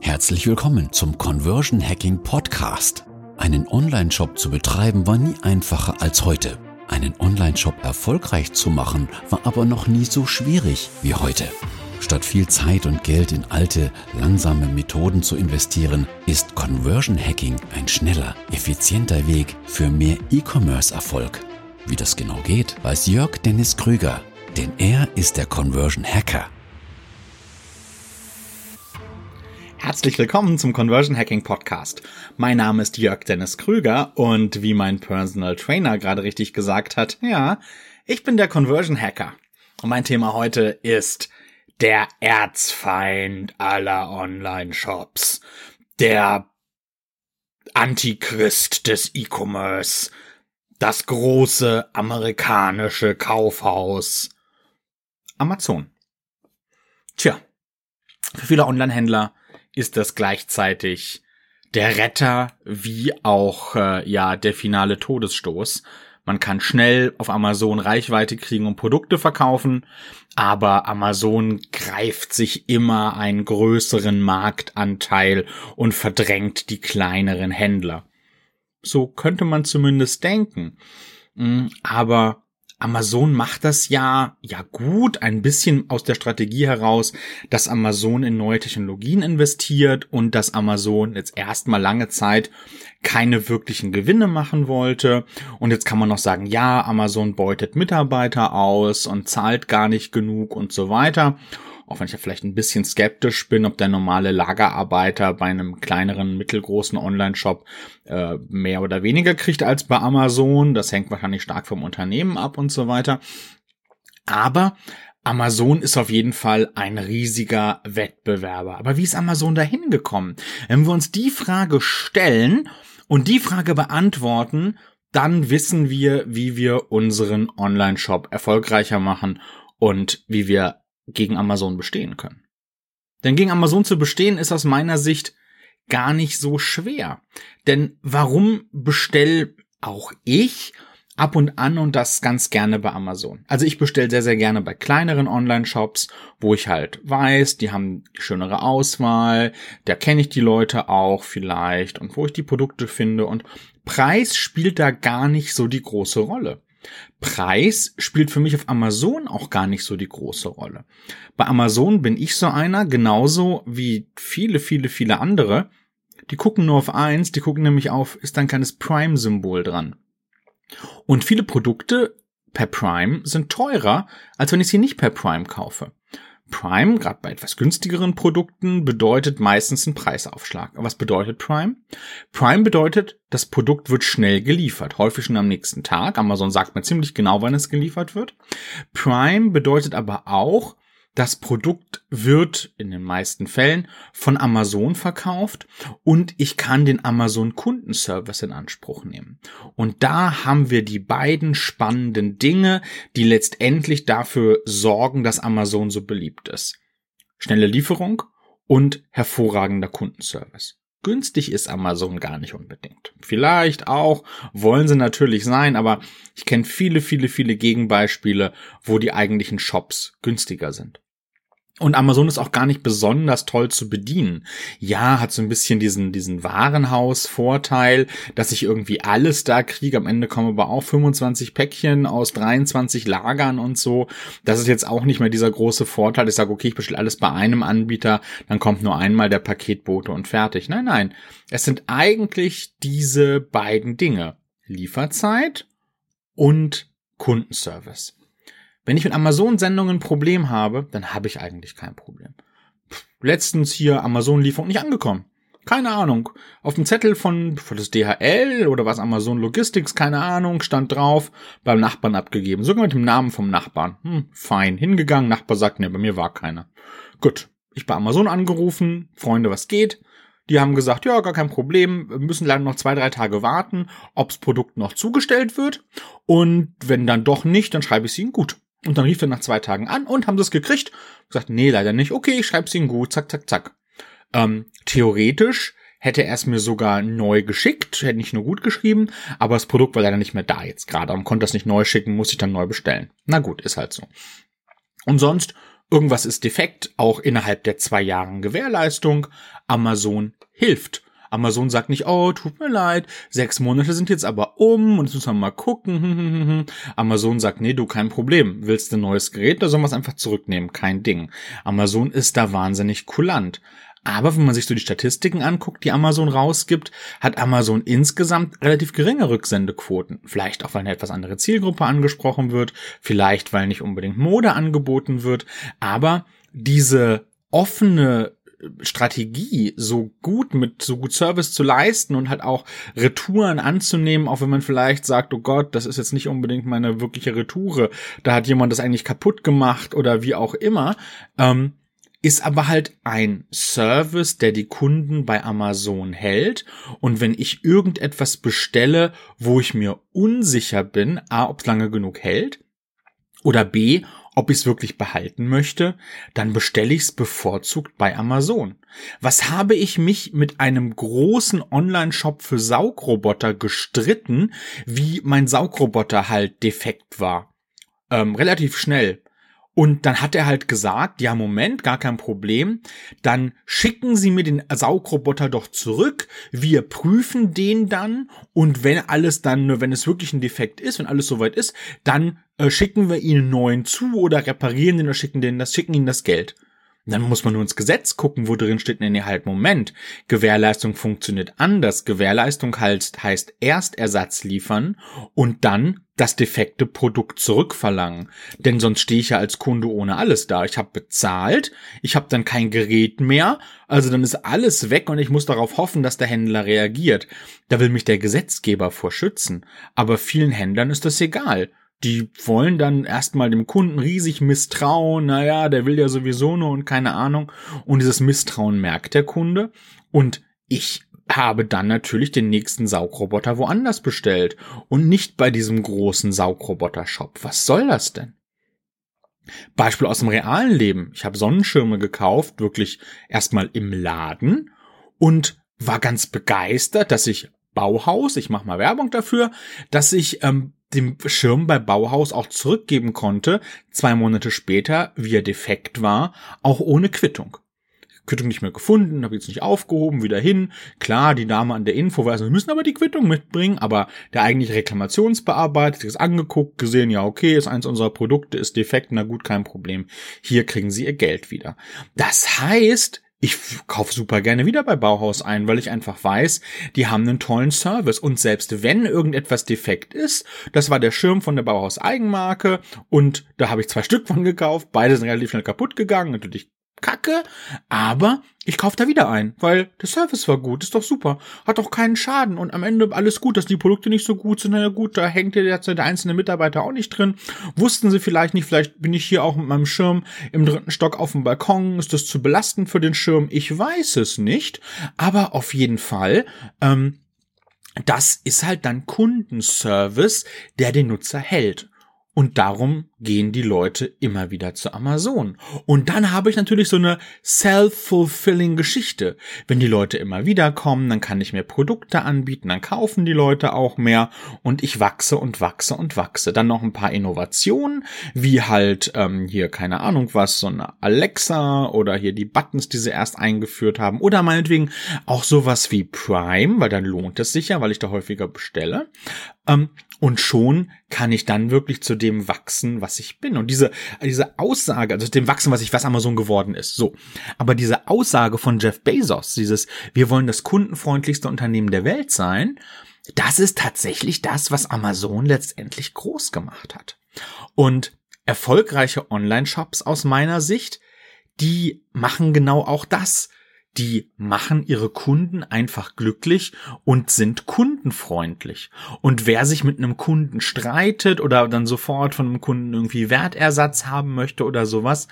Herzlich willkommen zum Conversion Hacking Podcast. Einen Online-Shop zu betreiben war nie einfacher als heute. Einen Online-Shop erfolgreich zu machen war aber noch nie so schwierig wie heute. Statt viel Zeit und Geld in alte, langsame Methoden zu investieren, ist Conversion Hacking ein schneller, effizienter Weg für mehr E-Commerce-Erfolg. Wie das genau geht, weiß Jörg Dennis Krüger, denn er ist der Conversion Hacker. Herzlich willkommen zum Conversion Hacking Podcast. Mein Name ist Jörg Dennis Krüger und wie mein Personal Trainer gerade richtig gesagt hat, ja, ich bin der Conversion Hacker. Und mein Thema heute ist der Erzfeind aller Online-Shops. Der Antichrist des E-Commerce. Das große amerikanische Kaufhaus. Amazon. Tja, für viele Online-Händler ist das gleichzeitig der Retter wie auch äh, ja der finale Todesstoß. Man kann schnell auf Amazon Reichweite kriegen und Produkte verkaufen, aber Amazon greift sich immer einen größeren Marktanteil und verdrängt die kleineren Händler. So könnte man zumindest denken. Hm, aber Amazon macht das ja, ja gut, ein bisschen aus der Strategie heraus, dass Amazon in neue Technologien investiert und dass Amazon jetzt erstmal lange Zeit keine wirklichen Gewinne machen wollte. Und jetzt kann man noch sagen, ja, Amazon beutet Mitarbeiter aus und zahlt gar nicht genug und so weiter auch wenn ich ja vielleicht ein bisschen skeptisch bin, ob der normale Lagerarbeiter bei einem kleineren, mittelgroßen Online-Shop äh, mehr oder weniger kriegt als bei Amazon. Das hängt wahrscheinlich stark vom Unternehmen ab und so weiter. Aber Amazon ist auf jeden Fall ein riesiger Wettbewerber. Aber wie ist Amazon dahin gekommen? Wenn wir uns die Frage stellen und die Frage beantworten, dann wissen wir, wie wir unseren Online-Shop erfolgreicher machen und wie wir gegen Amazon bestehen können. Denn gegen Amazon zu bestehen ist aus meiner Sicht gar nicht so schwer. Denn warum bestell auch ich ab und an und das ganz gerne bei Amazon. Also ich bestelle sehr, sehr gerne bei kleineren Online-Shops, wo ich halt weiß, die haben schönere Auswahl, da kenne ich die Leute auch vielleicht und wo ich die Produkte finde und Preis spielt da gar nicht so die große Rolle. Preis spielt für mich auf Amazon auch gar nicht so die große Rolle. Bei Amazon bin ich so einer, genauso wie viele, viele, viele andere. Die gucken nur auf eins, die gucken nämlich auf, ist ein kleines Prime-Symbol dran. Und viele Produkte per Prime sind teurer, als wenn ich sie nicht per Prime kaufe. Prime, gerade bei etwas günstigeren Produkten, bedeutet meistens einen Preisaufschlag. was bedeutet Prime? Prime bedeutet, das Produkt wird schnell geliefert, häufig schon am nächsten Tag. Amazon sagt mir ziemlich genau, wann es geliefert wird. Prime bedeutet aber auch, das Produkt wird in den meisten Fällen von Amazon verkauft und ich kann den Amazon Kundenservice in Anspruch nehmen. Und da haben wir die beiden spannenden Dinge, die letztendlich dafür sorgen, dass Amazon so beliebt ist. Schnelle Lieferung und hervorragender Kundenservice. Günstig ist Amazon gar nicht unbedingt. Vielleicht auch, wollen sie natürlich sein, aber ich kenne viele, viele, viele Gegenbeispiele, wo die eigentlichen Shops günstiger sind. Und Amazon ist auch gar nicht besonders toll zu bedienen. Ja, hat so ein bisschen diesen, diesen Warenhaus-Vorteil, dass ich irgendwie alles da kriege. Am Ende kommen aber auch 25 Päckchen aus 23 Lagern und so. Das ist jetzt auch nicht mehr dieser große Vorteil. Ich sage, okay, ich bestelle alles bei einem Anbieter, dann kommt nur einmal der Paketbote und fertig. Nein, nein. Es sind eigentlich diese beiden Dinge. Lieferzeit und Kundenservice. Wenn ich mit Amazon-Sendungen ein Problem habe, dann habe ich eigentlich kein Problem. Letztens hier Amazon-Lieferung nicht angekommen. Keine Ahnung. Auf dem Zettel von, von das DHL oder was Amazon Logistics, keine Ahnung, stand drauf, beim Nachbarn abgegeben. Sogar mit dem Namen vom Nachbarn. Hm, fein. Hingegangen, Nachbar sagt, ne, bei mir war keiner. Gut. Ich bei Amazon angerufen, Freunde, was geht? Die haben gesagt, ja, gar kein Problem, wir müssen leider noch zwei, drei Tage warten, ob's Produkt noch zugestellt wird. Und wenn dann doch nicht, dann schreibe ich es ihnen gut. Und dann rief er nach zwei Tagen an und haben das gekriegt. Gesagt, nee, leider nicht. Okay, ich schreib's ihnen gut. Zack, zack, zack. Ähm, theoretisch hätte er es mir sogar neu geschickt, hätte nicht nur gut geschrieben, aber das Produkt war leider nicht mehr da jetzt gerade und konnte das nicht neu schicken, muss ich dann neu bestellen. Na gut, ist halt so. Und sonst irgendwas ist defekt, auch innerhalb der zwei Jahren Gewährleistung. Amazon hilft. Amazon sagt nicht, oh, tut mir leid, sechs Monate sind jetzt aber um und jetzt müssen wir mal gucken. Amazon sagt, nee, du, kein Problem. Willst du ein neues Gerät, da sollen wir es einfach zurücknehmen, kein Ding. Amazon ist da wahnsinnig kulant. Aber wenn man sich so die Statistiken anguckt, die Amazon rausgibt, hat Amazon insgesamt relativ geringe Rücksendequoten. Vielleicht auch, weil eine etwas andere Zielgruppe angesprochen wird, vielleicht, weil nicht unbedingt Mode angeboten wird. Aber diese offene Strategie, so gut mit so gut Service zu leisten und halt auch Retouren anzunehmen, auch wenn man vielleicht sagt, oh Gott, das ist jetzt nicht unbedingt meine wirkliche Retoure, da hat jemand das eigentlich kaputt gemacht oder wie auch immer, ähm, ist aber halt ein Service, der die Kunden bei Amazon hält. Und wenn ich irgendetwas bestelle, wo ich mir unsicher bin, a, ob es lange genug hält, oder b, ob ich es wirklich behalten möchte, dann bestelle ich es bevorzugt bei Amazon. Was habe ich mich mit einem großen Online-Shop für Saugroboter gestritten, wie mein Saugroboter halt defekt war? Ähm, relativ schnell. Und dann hat er halt gesagt, ja, Moment, gar kein Problem. Dann schicken Sie mir den Saugroboter doch zurück. Wir prüfen den dann. Und wenn alles dann, wenn es wirklich ein Defekt ist, wenn alles soweit ist, dann äh, schicken wir Ihnen einen neuen zu oder reparieren den oder schicken den das, schicken Ihnen das Geld. Dann muss man nur ins Gesetz gucken, wo drin steht, nee, halt, Moment. Gewährleistung funktioniert anders. Gewährleistung heißt, heißt erst Ersatz liefern und dann das defekte Produkt zurückverlangen. Denn sonst stehe ich ja als Kunde ohne alles da. Ich habe bezahlt, ich habe dann kein Gerät mehr, also dann ist alles weg und ich muss darauf hoffen, dass der Händler reagiert. Da will mich der Gesetzgeber vor schützen. Aber vielen Händlern ist das egal die wollen dann erstmal dem Kunden riesig misstrauen, naja, der will ja sowieso nur und keine Ahnung. Und dieses Misstrauen merkt der Kunde. Und ich habe dann natürlich den nächsten Saugroboter woanders bestellt und nicht bei diesem großen Saugroboter-Shop. Was soll das denn? Beispiel aus dem realen Leben. Ich habe Sonnenschirme gekauft, wirklich erstmal im Laden und war ganz begeistert, dass ich Bauhaus, ich mache mal Werbung dafür, dass ich ähm, den Schirm bei Bauhaus auch zurückgeben konnte, zwei Monate später, wie er defekt war, auch ohne Quittung. Quittung nicht mehr gefunden, habe jetzt nicht aufgehoben, wieder hin. Klar, die Dame an der Info weiß, wir müssen aber die Quittung mitbringen, aber der eigentliche Reklamationsbearbeiter hat es angeguckt, gesehen, ja, okay, ist eins unserer Produkte, ist defekt, na gut, kein Problem. Hier kriegen sie ihr Geld wieder. Das heißt, ich kaufe super gerne wieder bei Bauhaus ein, weil ich einfach weiß, die haben einen tollen Service. Und selbst wenn irgendetwas defekt ist, das war der Schirm von der Bauhaus Eigenmarke und da habe ich zwei Stück von gekauft, beide sind relativ schnell kaputt gegangen, natürlich kacke, aber ich kaufe da wieder ein, weil der Service war gut, ist doch super, hat doch keinen Schaden und am Ende alles gut, dass die Produkte nicht so gut sind, naja gut, da hängt der, der einzelne Mitarbeiter auch nicht drin. Wussten sie vielleicht nicht, vielleicht bin ich hier auch mit meinem Schirm im dritten Stock auf dem Balkon, ist das zu belastend für den Schirm? Ich weiß es nicht, aber auf jeden Fall, ähm, das ist halt dann Kundenservice, der den Nutzer hält. Und darum gehen die Leute immer wieder zu Amazon. Und dann habe ich natürlich so eine self-fulfilling Geschichte. Wenn die Leute immer wieder kommen, dann kann ich mehr Produkte anbieten, dann kaufen die Leute auch mehr und ich wachse und wachse und wachse. Dann noch ein paar Innovationen, wie halt ähm, hier, keine Ahnung was, so eine Alexa oder hier die Buttons, die sie erst eingeführt haben. Oder meinetwegen auch sowas wie Prime, weil dann lohnt es sich ja, weil ich da häufiger bestelle. Ähm, und schon kann ich dann wirklich zu dem wachsen, was ich bin. Und diese, diese Aussage, also dem wachsen, was ich, was Amazon geworden ist. So. Aber diese Aussage von Jeff Bezos, dieses, wir wollen das kundenfreundlichste Unternehmen der Welt sein, das ist tatsächlich das, was Amazon letztendlich groß gemacht hat. Und erfolgreiche Online-Shops aus meiner Sicht, die machen genau auch das die machen ihre Kunden einfach glücklich und sind kundenfreundlich. Und wer sich mit einem Kunden streitet oder dann sofort von einem Kunden irgendwie Wertersatz haben möchte oder sowas,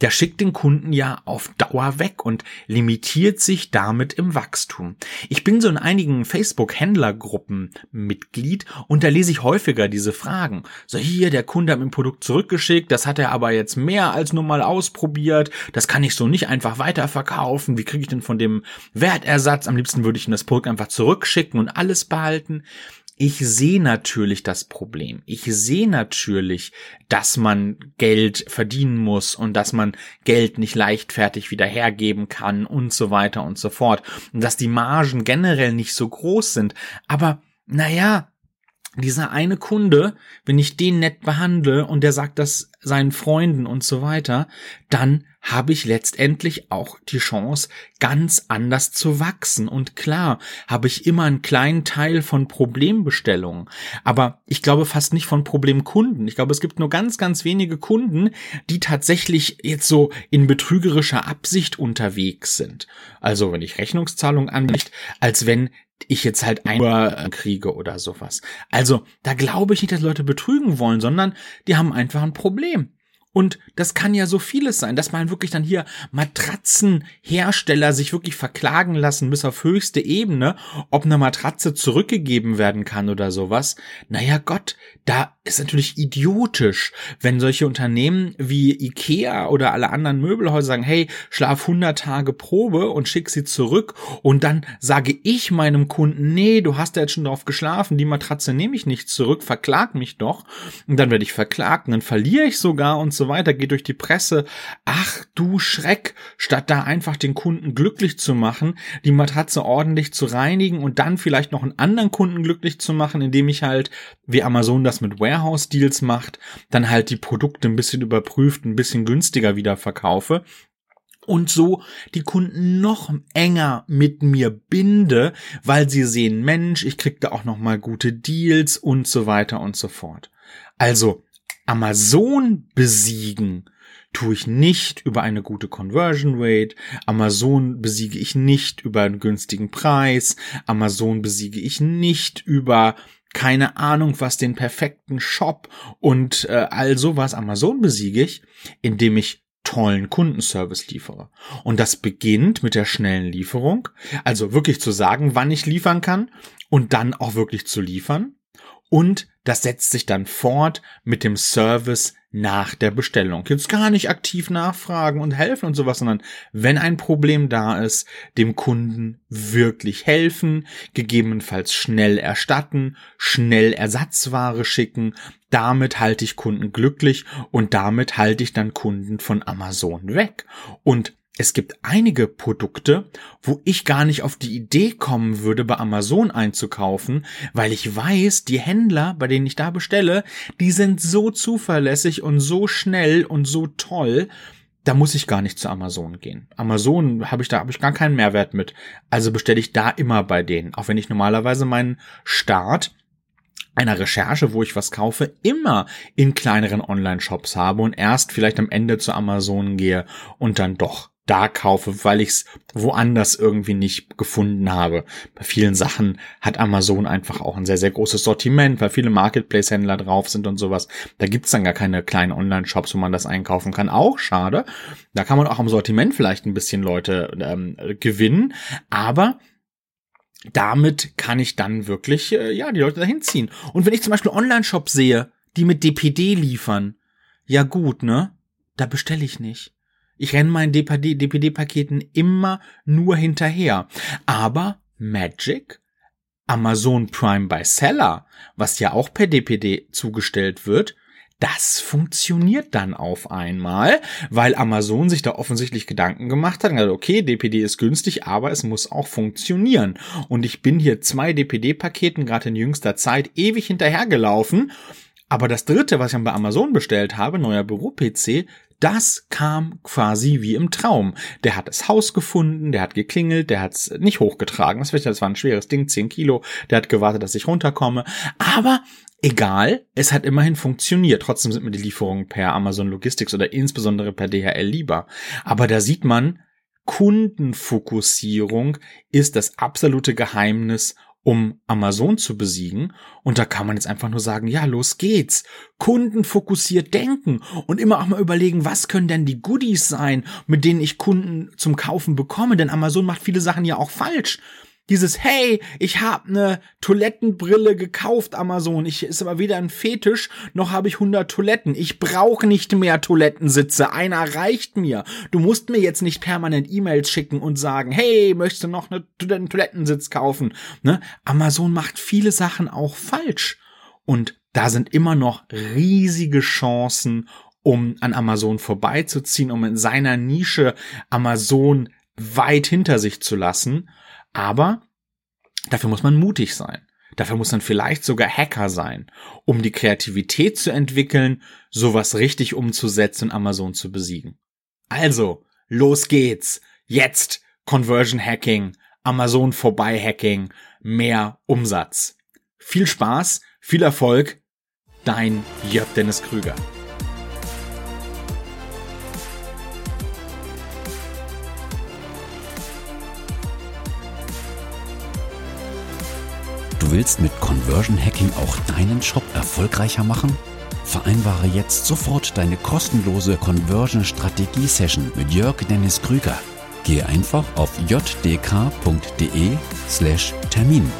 der schickt den Kunden ja auf Dauer weg und limitiert sich damit im Wachstum. Ich bin so in einigen Facebook-Händlergruppen Mitglied und da lese ich häufiger diese Fragen. So hier, der Kunde hat mir ein Produkt zurückgeschickt, das hat er aber jetzt mehr als nur mal ausprobiert, das kann ich so nicht einfach weiterverkaufen, wie kriege ich denn von dem Wertersatz? Am liebsten würde ich ihm das Produkt einfach zurückschicken und alles behalten. ich sehe natürlich das Problem. Ich sehe natürlich, dass man Geld verdienen muss und dass man Geld nicht leichtfertig wieder hergeben kann und so weiter und so fort. Und dass die Margen generell nicht so groß sind. Aber, naja, dieser eine Kunde, wenn ich den nett behandle und der sagt das seinen Freunden und so weiter, dann habe ich letztendlich auch die Chance, ganz anders zu wachsen. Und klar, habe ich immer einen kleinen Teil von Problembestellungen. Aber ich glaube fast nicht von Problemkunden. Ich glaube, es gibt nur ganz, ganz wenige Kunden, die tatsächlich jetzt so in betrügerischer Absicht unterwegs sind. Also, wenn ich Rechnungszahlungen anlegt, als wenn ich jetzt halt ein kriege oder sowas. Also, da glaube ich nicht, dass Leute betrügen wollen, sondern die haben einfach ein Problem. Und das kann ja so vieles sein, dass man wirklich dann hier Matratzenhersteller sich wirklich verklagen lassen bis auf höchste Ebene, ob eine Matratze zurückgegeben werden kann oder sowas. Naja Gott, da ist natürlich idiotisch, wenn solche Unternehmen wie Ikea oder alle anderen Möbelhäuser sagen, hey, schlaf 100 Tage Probe und schick sie zurück und dann sage ich meinem Kunden, nee, du hast ja jetzt schon drauf geschlafen, die Matratze nehme ich nicht zurück, verklag mich doch und dann werde ich verklagt und dann verliere ich sogar und so weiter, geht durch die Presse. Ach du Schreck, statt da einfach den Kunden glücklich zu machen, die Matratze ordentlich zu reinigen und dann vielleicht noch einen anderen Kunden glücklich zu machen, indem ich halt, wie Amazon das mit Warehouse Deals macht, dann halt die Produkte ein bisschen überprüft, ein bisschen günstiger wieder verkaufe und so die Kunden noch enger mit mir binde, weil sie sehen, Mensch, ich krieg da auch noch mal gute Deals und so weiter und so fort. Also Amazon besiegen tue ich nicht über eine gute Conversion Rate. Amazon besiege ich nicht über einen günstigen Preis. Amazon besiege ich nicht über keine Ahnung was den perfekten Shop und äh, all sowas. Amazon besiege ich, indem ich tollen Kundenservice liefere. Und das beginnt mit der schnellen Lieferung, also wirklich zu sagen, wann ich liefern kann und dann auch wirklich zu liefern. Und das setzt sich dann fort mit dem Service nach der Bestellung. Jetzt gar nicht aktiv nachfragen und helfen und sowas, sondern wenn ein Problem da ist, dem Kunden wirklich helfen, gegebenenfalls schnell erstatten, schnell Ersatzware schicken. Damit halte ich Kunden glücklich und damit halte ich dann Kunden von Amazon weg. Und es gibt einige Produkte, wo ich gar nicht auf die Idee kommen würde, bei Amazon einzukaufen, weil ich weiß, die Händler, bei denen ich da bestelle, die sind so zuverlässig und so schnell und so toll, da muss ich gar nicht zu Amazon gehen. Amazon habe ich da habe ich gar keinen Mehrwert mit. Also bestelle ich da immer bei denen, auch wenn ich normalerweise meinen Start einer Recherche, wo ich was kaufe, immer in kleineren Online-Shops habe und erst vielleicht am Ende zu Amazon gehe und dann doch da kaufe, weil ich es woanders irgendwie nicht gefunden habe. Bei vielen Sachen hat Amazon einfach auch ein sehr, sehr großes Sortiment, weil viele Marketplace-Händler drauf sind und sowas. Da gibt's dann gar keine kleinen Online-Shops, wo man das einkaufen kann. Auch schade. Da kann man auch am Sortiment vielleicht ein bisschen Leute ähm, gewinnen, aber damit kann ich dann wirklich äh, ja die Leute dahin ziehen. Und wenn ich zum Beispiel Online-Shops sehe, die mit DPD liefern, ja gut, ne? Da bestelle ich nicht. Ich renne meinen DPD-Paketen immer nur hinterher. Aber Magic, Amazon Prime by Seller, was ja auch per DPD zugestellt wird, das funktioniert dann auf einmal, weil Amazon sich da offensichtlich Gedanken gemacht hat. Also okay, DPD ist günstig, aber es muss auch funktionieren. Und ich bin hier zwei DPD-Paketen gerade in jüngster Zeit ewig hinterhergelaufen. Aber das dritte, was ich dann bei Amazon bestellt habe, neuer Büro-PC, das kam quasi wie im Traum. Der hat das Haus gefunden, der hat geklingelt, der hat es nicht hochgetragen. Das war ein schweres Ding, 10 Kilo. Der hat gewartet, dass ich runterkomme. Aber egal, es hat immerhin funktioniert. Trotzdem sind mir die Lieferungen per Amazon Logistics oder insbesondere per DHL lieber. Aber da sieht man, Kundenfokussierung ist das absolute Geheimnis um Amazon zu besiegen. Und da kann man jetzt einfach nur sagen, ja, los geht's. Kundenfokussiert denken und immer auch mal überlegen, was können denn die Goodies sein, mit denen ich Kunden zum Kaufen bekomme. Denn Amazon macht viele Sachen ja auch falsch. Dieses Hey, ich habe eine Toilettenbrille gekauft Amazon, ich ist aber weder ein Fetisch noch habe ich 100 Toiletten. Ich brauche nicht mehr Toilettensitze, einer reicht mir. Du musst mir jetzt nicht permanent E-Mails schicken und sagen, hey, möchtest du noch eine, einen Toilettensitz kaufen? Ne? Amazon macht viele Sachen auch falsch und da sind immer noch riesige Chancen, um an Amazon vorbeizuziehen, um in seiner Nische Amazon weit hinter sich zu lassen. Aber dafür muss man mutig sein. Dafür muss man vielleicht sogar Hacker sein, um die Kreativität zu entwickeln, sowas richtig umzusetzen und Amazon zu besiegen. Also, los geht's. Jetzt Conversion Hacking, Amazon vorbei Hacking, mehr Umsatz. Viel Spaß, viel Erfolg. Dein Jörg Dennis Krüger. Du willst mit Conversion Hacking auch deinen Shop erfolgreicher machen? Vereinbare jetzt sofort deine kostenlose Conversion Strategie Session mit Jörg Dennis Krüger. Gehe einfach auf jdk.de slash Termin